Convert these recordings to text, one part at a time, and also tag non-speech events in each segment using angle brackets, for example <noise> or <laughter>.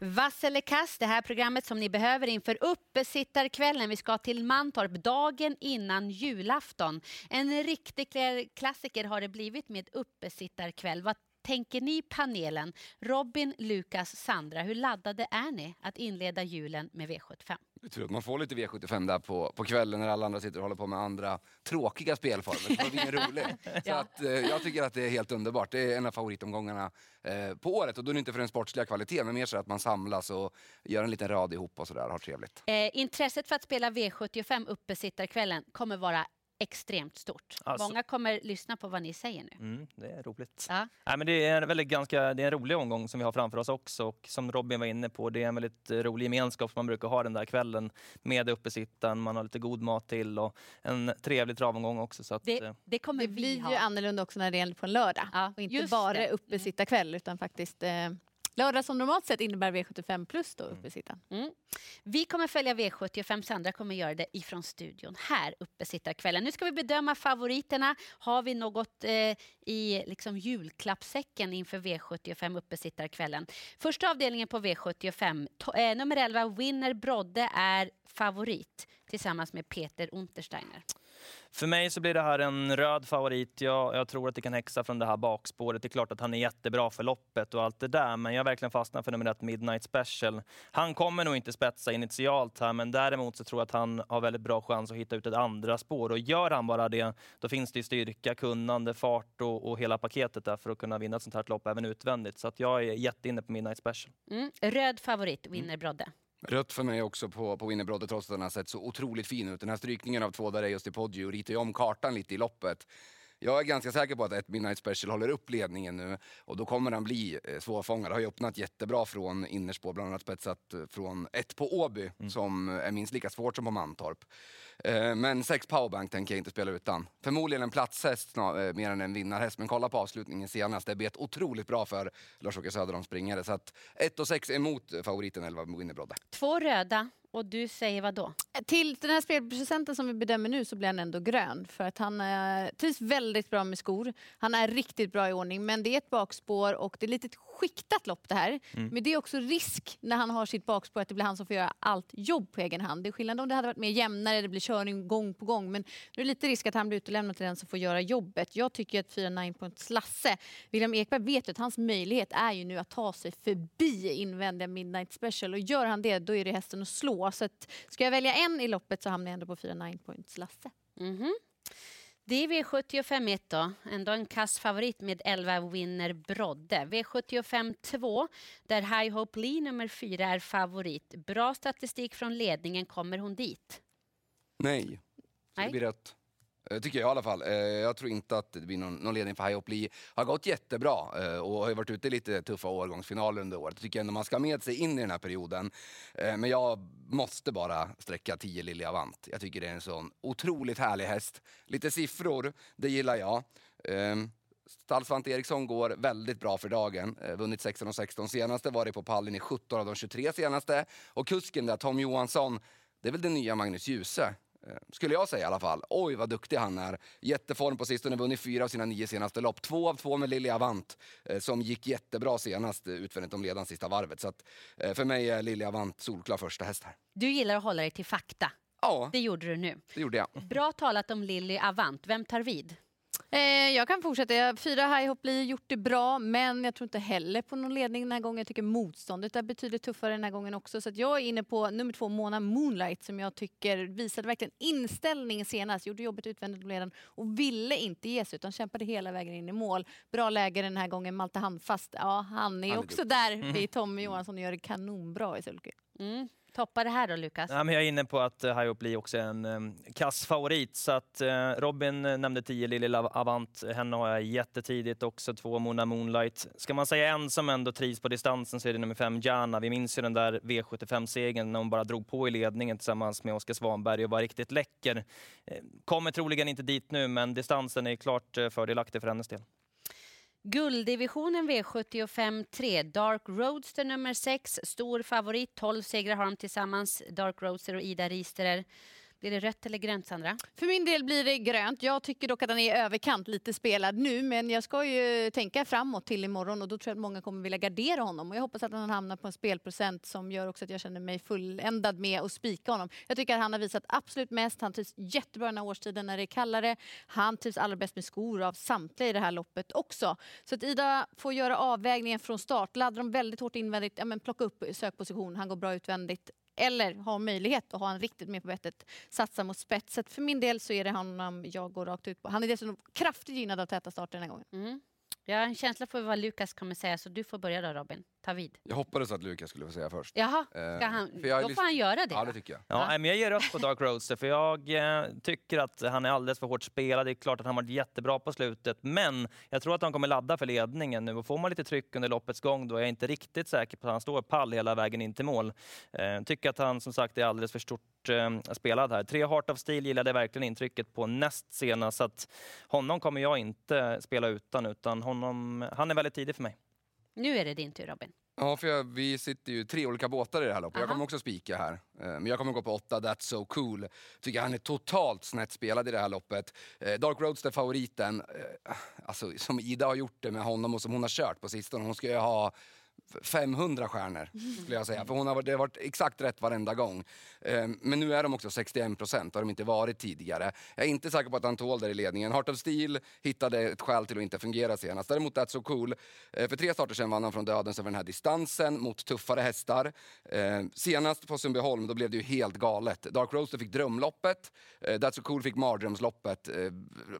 Vass eller kass, det här programmet som ni behöver inför uppesittarkvällen. Vi ska till Mantorp dagen innan julafton. En riktig klassiker har det blivit med uppesittarkväll. Vad tänker ni panelen? Robin, Lukas, Sandra, hur laddade är ni att inleda julen med V75? Jag tror att man får lite V75 där på, på kvällen när alla andra sitter och håller på med andra tråkiga spelformer. Så det blir rolig. <laughs> Så att, eh, jag tycker att det är helt underbart. Det är en av favoritomgångarna eh, på året. Och då är det inte för den sportsliga kvaliteten, men mer så att man samlas och gör en liten rad ihop och sådär, har trevligt. Eh, intresset för att spela V75 uppesittarkvällen kommer vara extremt stort. Alltså. Många kommer lyssna på vad ni säger nu. Mm, det är roligt. Ja. Nej, men det, är väldigt ganska, det är en rolig omgång som vi har framför oss också. Och som Robin var inne på, det är en väldigt rolig gemenskap som man brukar ha den där kvällen med uppesittan. Man har lite god mat till och en trevlig travomgång också. Så att, det, eh, det, kommer det blir ha. ju annorlunda också när det är på en lördag. Ja, och inte bara uppesittarkväll utan faktiskt eh, Lördag som normalt sett innebär V75 plus då uppe sitta. Mm. Vi kommer följa V75, Sandra kommer göra det ifrån studion här uppe kvällen. Nu ska vi bedöma favoriterna. Har vi något eh, i liksom julklappsäcken inför V75 uppesittarkvällen? Första avdelningen på V75, eh, nummer 11, Winner Brodde är favorit tillsammans med Peter Untersteiner. För mig så blir det här en röd favorit. Jag, jag, tror att det kan häxa från det här bakspåret. Det är klart att han är jättebra för loppet och allt det där, men jag verkligen fastnar för nummer ett Midnight Special. Han kommer nog inte spetsa initialt här, men däremot så tror jag att han har väldigt bra chans att hitta ut ett andra spår och gör han bara det, då finns det styrka, kunnande, fart och, och hela paketet där för att kunna vinna ett sånt här lopp även utvändigt. Så att jag är jätteinne på Midnight Special. Mm. Röd favorit, vinner Brodde. Rött för mig också på, på Winnerbrodde trots att den har sett så otroligt fin ut. Den här strykningen av två där just i Poggio ritar ju om kartan lite i loppet. Jag är ganska säker på att ett Midnight Special håller upp ledningen nu och då kommer han bli eh, svårfångad. Har ju öppnat jättebra från innerspår, bland annat spetsat eh, från ett på Åby mm. som är minst lika svårt som på Mantorp. Eh, men sex powerbank tänker jag inte spela utan. Förmodligen en platshäst mer än en vinnarhäst, men kolla på avslutningen senast. Det bet otroligt bra för Lars-Åke Söderholm springare. Så att 1 och 6 emot favoriten 11 Winnerbrodde. Två röda, och du säger vad då? Till den här spelprocenten som vi bedömer nu så blir han ändå grön. För att han eh, trivs väldigt bra med skor. Han är riktigt bra i ordning. Men det är ett bakspår och det är lite skiktat lopp det här. Mm. Men det är också risk när han har sitt bakspår att det blir han som får göra allt jobb på egen hand. Det är skillnad om det hade varit mer jämnare, det blir körning gång på gång. Men nu är det lite risk att han blir utelämnad till den som får göra jobbet. Jag tycker att 4 9 points Lasse, William Ekberg vet att hans möjlighet är ju nu att ta sig förbi invändiga Midnight Special. Och gör han det, då är det hästen att slå. Så att, ska jag välja en i loppet så hamnar jag ändå på 4 9 points Lasse. Mm -hmm. Det är V75 1 då, ändå en kass favorit med 11 Winner Brodde. V75 2 där High Hope Lee nummer 4 är favorit. Bra statistik från ledningen, kommer hon dit? Nej, det blir rätt. Eh, tycker jag i alla fall. Eh, jag tror inte att det blir någon, någon ledning för High Hope Har gått jättebra eh, och har varit ute i lite tuffa årgångsfinaler under året. Jag ändå man ska ha med sig in i den här perioden. Men jag måste bara sträcka 10 Lilja Avant. Jag tycker det är en sån otroligt härlig häst. Lite siffror, det gillar jag. Ehm, Stall Svante Eriksson går väldigt bra för dagen. vunnit 16 och 16 senaste, varit på pallen i 17 av de 23 senaste. Och kusken där, Tom Johansson, det är väl den nya Magnus Djuse. Eh, skulle jag säga i alla fall. Oj vad duktig han är. Jätteform på sistone, vunnit fyra av sina nio senaste lopp. Två av två med Lilly Avant eh, som gick jättebra senast eh, utvändigt om ledaren sista varvet. Så att, för mig är Lilly Avant solklar första häst här. Du gillar att hålla dig till fakta. Ja, det gjorde du nu. Det gjorde jag. Bra talat om Lilly Avant. Vem tar vid? Eh, jag kan fortsätta. Fyra high hop blir gjort det bra, men jag tror inte heller på någon ledning den här gången. Jag tycker motståndet är betydligt tuffare den här gången också. Så jag är inne på nummer två, Mona Moonlight, som jag tycker visade verkligen inställning senast. Gjorde jobbet utvändigt om ledaren och ville inte ge sig utan kämpade hela vägen in i mål. Bra läge den här gången. Malte Handfast, ja han är, han är också duktig. där mm. vid Tommy Johansson och gör det kanonbra i sulky. Mm. Toppa det här då Lukas? Ja, men jag är inne på att High Up Lee också en eh, um, kass favorit. Så att, uh, Robin nämnde 10 Lily Avant. Henne har jag jättetidigt också. Två Mona Moonlight. Ska man säga en som ändå trivs på distansen så är det nummer fem Jana. Vi minns ju den där V75-segern när hon bara drog på i ledningen tillsammans med Oskar Svanberg och var riktigt läcker. Eh, kommer troligen inte dit nu men distansen är klart fördelaktig för hennes del. Gulddivisionen V75 3, Dark Roadster nummer 6, stor favorit, 12 segrar har de tillsammans, Dark Roadster och Ida Risterer. Blir det rött eller grönt, Sandra? För min del blir det grönt. Jag tycker dock att han är i överkant lite spelad nu, men jag ska ju tänka framåt till imorgon och då tror jag att många kommer vilja gardera honom. Och jag hoppas att han hamnar på en spelprocent som gör också att jag känner mig fulländad med att spika honom. Jag tycker att han har visat absolut mest. Han trivs jättebra den här årstiden när det är kallare. Han trivs allra bäst med skor av samtliga i det här loppet också. Så att Ida får göra avvägningen från start. Laddar de väldigt hårt invändigt, ja, men plocka upp sökposition. Han går bra utvändigt eller har möjlighet att ha en riktigt med på bettet, satsa mot spetset. För min del så är det honom um, jag går rakt ut på. Han är dessutom kraftigt gynnad av täta starter den här gången. Mm. Jag har en känsla för vad Lukas kommer säga, så du får börja då Robin. Ta vid. Jag hoppades att Lukas skulle få säga först. Jaha, ska Eh, han, för jag då får han göra det. Ja, det tycker jag. Ja, Ja. nej, men jag ger rött på Dark Roadster för jag eh, tycker att han är alldeles för hårt spelad. Det är klart att han varit jättebra på slutet, men jag tror att han kommer ladda för ledningen nu. Och får man lite tryck under loppets gång då är jag inte riktigt säker på att han står pall hela vägen in till mål. Eh, tycker att han som sagt är alldeles för stort eh, spelad här. Tre Heart of Steel gillade jag verkligen intrycket på näst senast, så att honom kommer jag inte spela utan, utan honom, han är väldigt tidig för mig. Nu är det din tur Robin. Ja, för jag, vi sitter ju tre olika båtar i det här loppet. Jag Aha. kommer också spika här. Eh, Men jag kommer gå på åtta, That's So Cool. Tycker han är totalt snett spelad i det här loppet. Eh, Dark Roadster favoriten. Eh, Alltså, som Ida har gjort det med honom och som hon har kört på sistone. Hon ska ju ha 500 stjärnor, skulle jag säga. För hon har varit, det har varit exakt rätt varenda gång. Eh, Men nu är de också 61 procent, har de inte varit tidigare. Jag är inte säker på att han tål det i ledningen. Heart of Steel hittade ett skäl till att inte fungera senast. Däremot That's So Cool. eh, För tre starter sedan vann han från dödens över den här distansen mot tuffare hästar. Eh, Senast på Sundbyholm då blev det ju helt galet. Dark Roaster fick drömloppet, eh, That's So Cool fick mardrömsloppet. eh,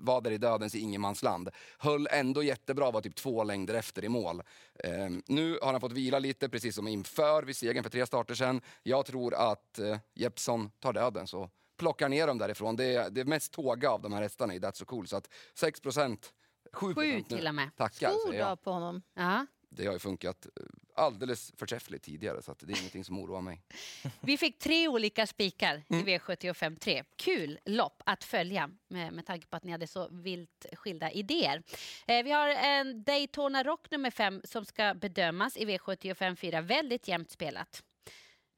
Var där i dödens i ingenmansland. Höll ändå jättebra, var typ två längder efter i mål. Eh, Nu har han fått vila lite, precis som inför vid segern för tre starter sedan. Jag tror att eh, Jeppson tar döden så plockar ner dem därifrån. Det är, det är mest tåga av de här hästarna i That's So Cool. Så att 6 procent, 7 Sju procent till och med. Tackar, Stor dag på honom. Ja. Det har ju funkat eh, alldeles förträffligt tidigare så det är ingenting som oroar mig. <laughs> Vi fick tre olika spikar Mm. i V75 3. Kul lopp att följa med, med tanke på att ni hade så vilt skilda idéer. Eh, vi har en Daytona Rock nummer 5 som ska bedömas i V75 4. Väldigt jämnt spelat.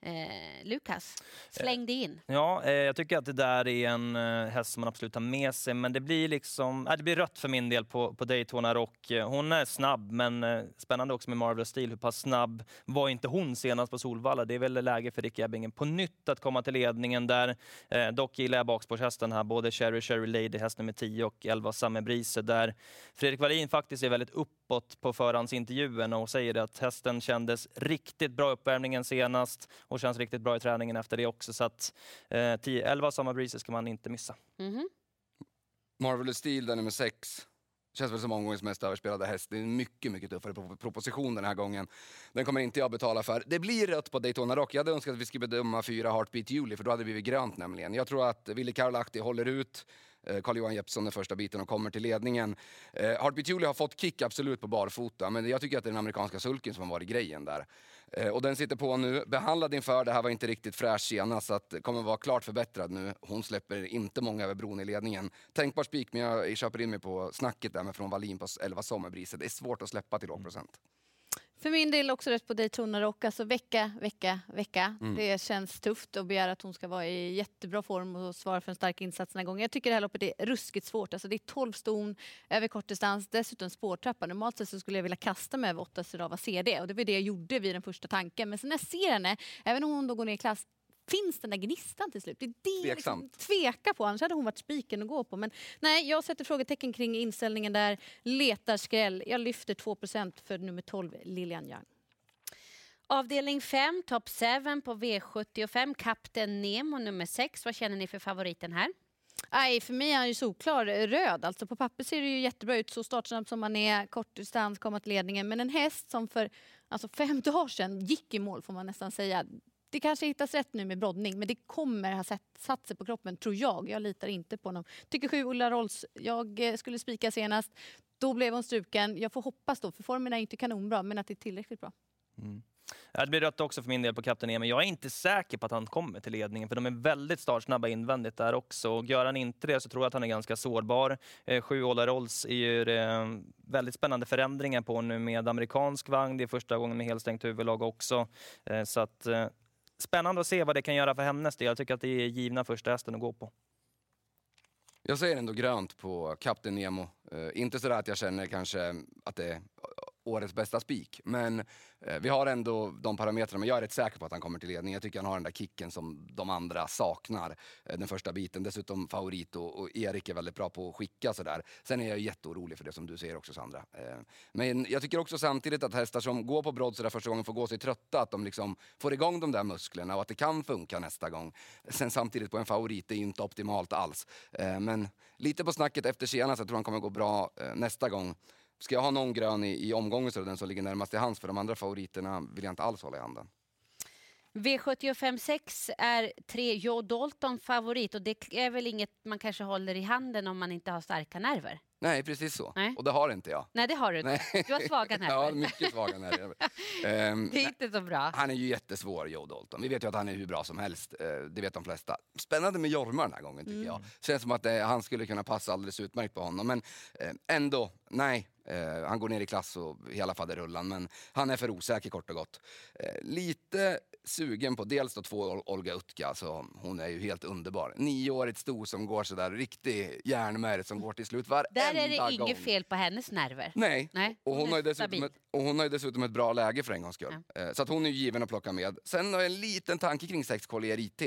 Eh, Lukas, släng dig in. Ja, eh, jag tycker att det där är en eh, häst som man absolut har med sig, men det blir liksom, äh, det blir rött för min del på, på Daytona Rock. Eh, Hon är snabb, men eh, spännande också med Marvelous Steel. Hur pass snabb var inte hon senast på Solvalla? Det är väl läge för Rick Ebbingen på nytt att komma till ledningen där. Eh, dock gillar jag bakspårshästen här, både Cherry Cherry Lady, häst nummer 10 och 11 Summer Breeze, där Fredrik Wallin faktiskt är väldigt uppåt på förhandsintervjun och säger att hästen kändes riktigt bra i uppvärmningen senast och känns riktigt bra i träningen efter det också. Så att eh, 10, 11 Summer Breeze ska man inte missa. Mhm. Marvelous Steel, där nummer sex. Känns väl som omgångens mest överspelade häst. Det är en mycket, mycket tuffare pro- proposition den här gången. Den kommer inte jag betala för. Det blir rött på Daytona Rock. Jag hade önskat att vi skulle bedöma fyra Heartbeat Julie, för då hade det blivit grönt nämligen. Jag tror att Willie Karolahti håller ut. Eh, Carl-Johan Jeppsson är första biten och kommer till ledningen. Eh, Heartbeat Julie har fått kick absolut på barfota, men jag tycker att det är den amerikanska sulken som har varit grejen där. Eh, och den sitter på nu. Behandlad inför, det här var inte riktigt fräsch senast, så att det kommer vara klart förbättrad nu. Hon släpper inte många över bron i ledningen. Tänkbar spik, men jag köper in mig på snacket där med från Wallin på 11 Sommerbriset. Det är svårt att släppa till låg procent. För min del också rätt på Daytona Rock. Alltså vecka, vecka, vecka. Mm. Det känns tufft att begära att hon ska vara i jättebra form och svara för en stark insats den här gången. Jag tycker det här loppet är ruskigt svårt. Alltså det är 12 ston över kortdistans, dessutom spårtrappa. Normalt sett så skulle jag vilja kasta mig över 8 Sirava CD och det var det jag gjorde vid den första tanken. Men sen när jag ser henne, även om hon då går ner i klass, finns den där gnistan till slut? Det är det jag liksom Tveksamt. tvekar på, annars hade hon varit spiken att gå på. Men nej, jag sätter frågetecken kring inställningen där. Letar skräll. Jag lyfter 2 för nummer 12, Lilian Young. Avdelning 5, Top 7 på V75. Kapten Nemo nummer 6. Vad känner ni för favoriten här? Nej, för mig är han ju solklar röd. Alltså på papper ser det ju jättebra ut, så startsnabb som man är, kort distans, komma till ledningen. Men en häst som för alltså fem dagar sedan gick i mål får man nästan säga. Det kanske hittas rätt nu med broddning, men det kommer ha satt sig på kroppen, tror jag. Jag litar inte på honom. Tycker sju Ulla Rolls, jag eh, skulle spika senast. Då blev hon struken. Jag får hoppas då, för formen är inte kanonbra, men att det är tillräckligt bra. Mm. Det blir rött också för min del på kapten Emil. Jag är inte säker på att han kommer till ledningen, för de är väldigt startsnabba invändigt där också. Och gör han inte det så tror jag att han är ganska sårbar. Eh, sju Ola Rolls är ju eh, väldigt spännande förändringar på nu med amerikansk vagn. Det är första gången med helstängt huvudlag också. Eh, så att, eh, spännande att se vad det kan göra för hennes del. Jag tycker att det är givna första hästen att gå på. Jag säger ändå grönt på Kapten Nemo. Uh, inte sådär att jag känner kanske att det är årets bästa spik. Men eh, vi har ändå de parametrarna. Men jag är rätt säker på att han kommer till ledning. Jag tycker han har den där kicken som de andra saknar. Eh, den första biten. Dessutom favorit och, och, Erik är väldigt bra på att skicka sådär. Sen är jag jätteorolig för det som du säger också Sandra. Eh, men jag tycker också samtidigt att hästar som går på brodd sådär första gången får gå sig trötta. Att de liksom får igång de där musklerna och att det kan funka nästa gång. Sen samtidigt på en favorit, det är inte optimalt alls. Eh, men lite på snacket efter senast, jag tror han kommer gå bra eh, nästa gång. Ska jag ha någon grön i, i omgången så är det den som ligger närmast i hands för de andra favoriterna vill jag inte alls hålla i handen. V75 6 är tre Joe Dalton favorit och det är väl inget man kanske håller i handen om man inte har starka nerver? Nej, precis så. Nej. Och det har inte jag. Nej, det har du inte. Du har svaga <laughs> nerver. ja, mycket svaga nerver. um, <laughs> det är inte så bra. Han är ju jättesvår, Joe Dalton. Vi vet ju att han är hur bra som helst. Uh, det vet de flesta. Spännande med Jorma den här gången, tycker mm. jag. Känns som att uh, han skulle kunna passa alldeles utmärkt på honom. Men uh, ändå, nej. han går ner i klass och hela faderullan, men han är för osäker kort och gott. lite sugen på dels då två Olga Utka, alltså, hon är ju helt underbar. Nioårigt sto som går sådär, riktig järnmärg som går till slut varenda Där är det inget fel på hennes nerver. Nej, Nej och, hon, hon har dessutom ett, och hon har ju dessutom ett bra läge för en gångs skull. Ja. Eh, så att hon är ju given att plocka med. Sen har jag en liten tanke kring 6 Collier IT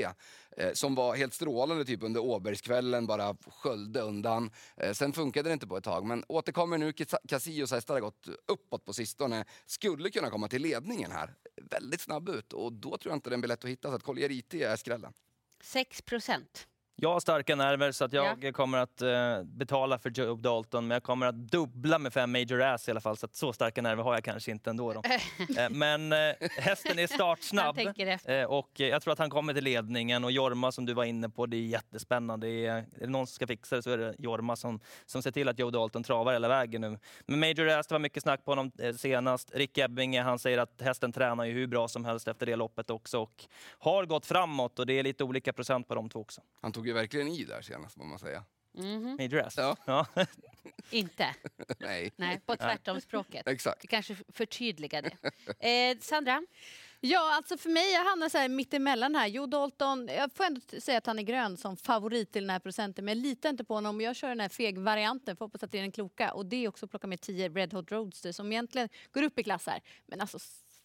eh, som var helt strålande typ under Åbergskvällen, bara sköljde undan. Eh, sen funkade det inte på ett tag, men återkommer nu. Casillos hästar har gått uppåt på sistone. Skulle kunna komma till ledningen här. Väldigt snabb ut och då tror jag inte den blir lätt att hitta. Så att Collier IT är skrällen. 6 procent. Jag har starka nerver så att jag ja. kommer att uh, betala för Joe Dalton men jag kommer att dubbla med fem major ass i alla fall så att så starka nerver har jag kanske inte ändå. Då. uh, <laughs> men uh, hästen är startsnabb <laughs> och jag tror att han kommer till ledningen och Jorma som du var inne på, det är jättespännande. Det är, är det någon som ska fixa det så är det Jorma som, som ser till att Joe Dalton travar hela vägen nu. Men major ass, det var mycket snack på honom senast. Rick Ebbinge, han säger att hästen tränar ju hur bra som helst efter det loppet också och har gått framåt och det är lite olika procent på de två också. Tog ju verkligen i där senast, må man säga. Mm -hmm. dress? Ja. ja. <laughs> Inte? Nej. Nej, på tvärtom-språket. Exakt. Vi kanske förtydligar det. Eh, Sandra? Ja, alltså för mig jag hamnar så här mittemellan här. Joe Dalton, jag får ändå säga att han är grön som favorit till den här procenten, men jag litar inte på honom. Jag kör den här feg-varianten, får hoppas att det är den kloka. Och det är också att plocka med 10 Red Hot Roadster som egentligen går upp i klass här. Men alltså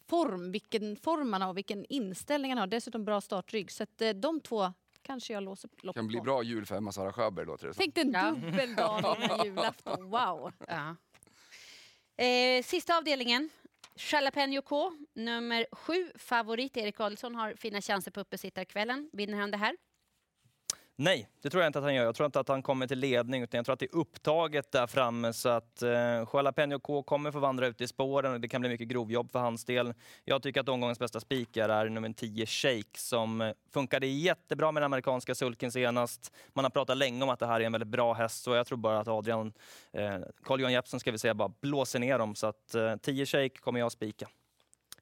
form, vilken form han har, vilken inställning han har. Dessutom bra startrygg. Så att, eh, de två kanske jag låser loppet kan bli bra jul för Emma Sara Sjöberg låter det som. Tänk dig en ja. dubbeldag <laughs> innan julafton, wow! Ja. Eh, sista avdelningen, Jalapeno K, nummer sju, favorit. Erik Adelsson har fina chanser på uppesittarkvällen. Vinner han det här? Nej, det tror jag inte att han gör. Jag tror inte att han kommer till ledning, utan jag tror att det är upptaget där framme så att eh, Jalapeno K kommer få vandra ut i spåren och det kan bli mycket grovjobb för hans del. Jag tycker att omgångens bästa spikar är nummer 10 Shake som eh, funkade jättebra med den amerikanska sulken senast. Man har pratat länge om att det här är en väldigt bra häst så jag tror bara att Adrian, eh, Carl-Johan Jeppsson ska vi säga, bara blåser ner dem. Så att eh, 10 Shake kommer jag att spika.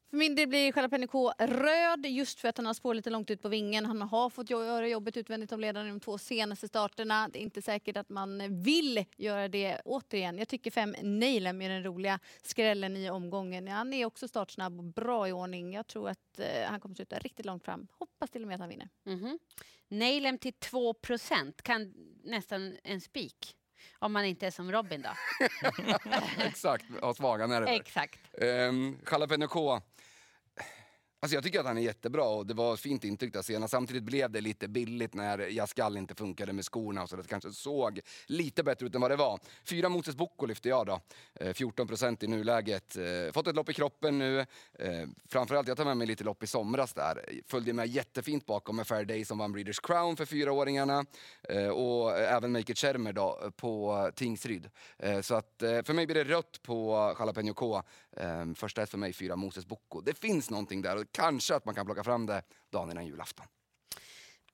För min del blir Jalapeno K röd just för att han har spår lite långt ut på vingen. Han har fått göra jobbet utvändigt av ledaren i de två senaste starterna. Det är inte säkert att man vill göra det återigen. Jag tycker fem Nailem är den roliga skrällen i omgången. Han är också startsnabb och bra i ordning. Jag tror att eh, han kommer sluta riktigt långt fram. Hoppas till och med att han vinner. Mm -hmm. Nailem till 2% kan nästan en spik. Om man inte är som Robin då. <laughs> Exakt, har svaga nerver. Exakt. Um, Jalapeno K Alltså jag tycker att han är jättebra och det var fint intryck där senast. Samtidigt blev det lite billigt när Jaskall inte funkade med skorna så det kanske såg lite bättre ut än vad det var. Fyra Moses Boko lyfter jag då. Eh, 14 procent i nuläget. Eh, fått ett lopp i kroppen nu. Eh, framförallt, jag tar med mig lite lopp i somras där. Följde med jättefint bakom med Fair Day som vann Breeders Crown för fyraåringarna. Och även Make It Schermer då på Tingsryd. Så att för mig blir det rött på Jalapeno K. Första ett för mig, fyra Moses Bocco. Det finns någonting där kanske att man kan plocka fram det dagen innan julafton.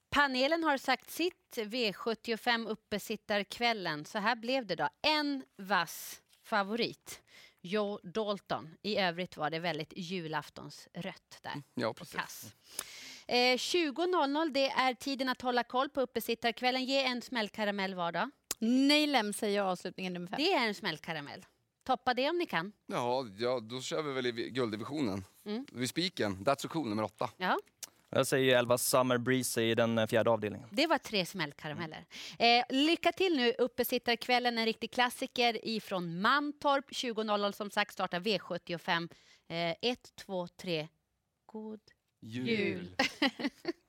Panelen har sagt sitt. V75 uppesittarkvällen. Så här blev det då. En vass favorit. Joe Dalton. I övrigt var det väldigt julaftonsrött där. Mm, ja, precis. Eh, 20.00 det är tiden att hålla koll på uppesittarkvällen. Ge en smällkaramell var då. Neilem säger jag avslutningen nummer fem. Det är en smällkaramell. Toppa det om ni kan. Ja, ja då kör vi väl i gulddivisionen. Mm. Vid spiken, That's so cool nummer åtta. Ja. Jag säger 11 Summer Breeze i den eh, fjärde avdelningen. Det var tre smällkarameller. Eh, lycka till nu, uppesittarkvällen, en riktig klassiker ifrån Mantorp. 20.00 som sagt startar V75. 1, 2, 3. God Jul. jul. <laughs>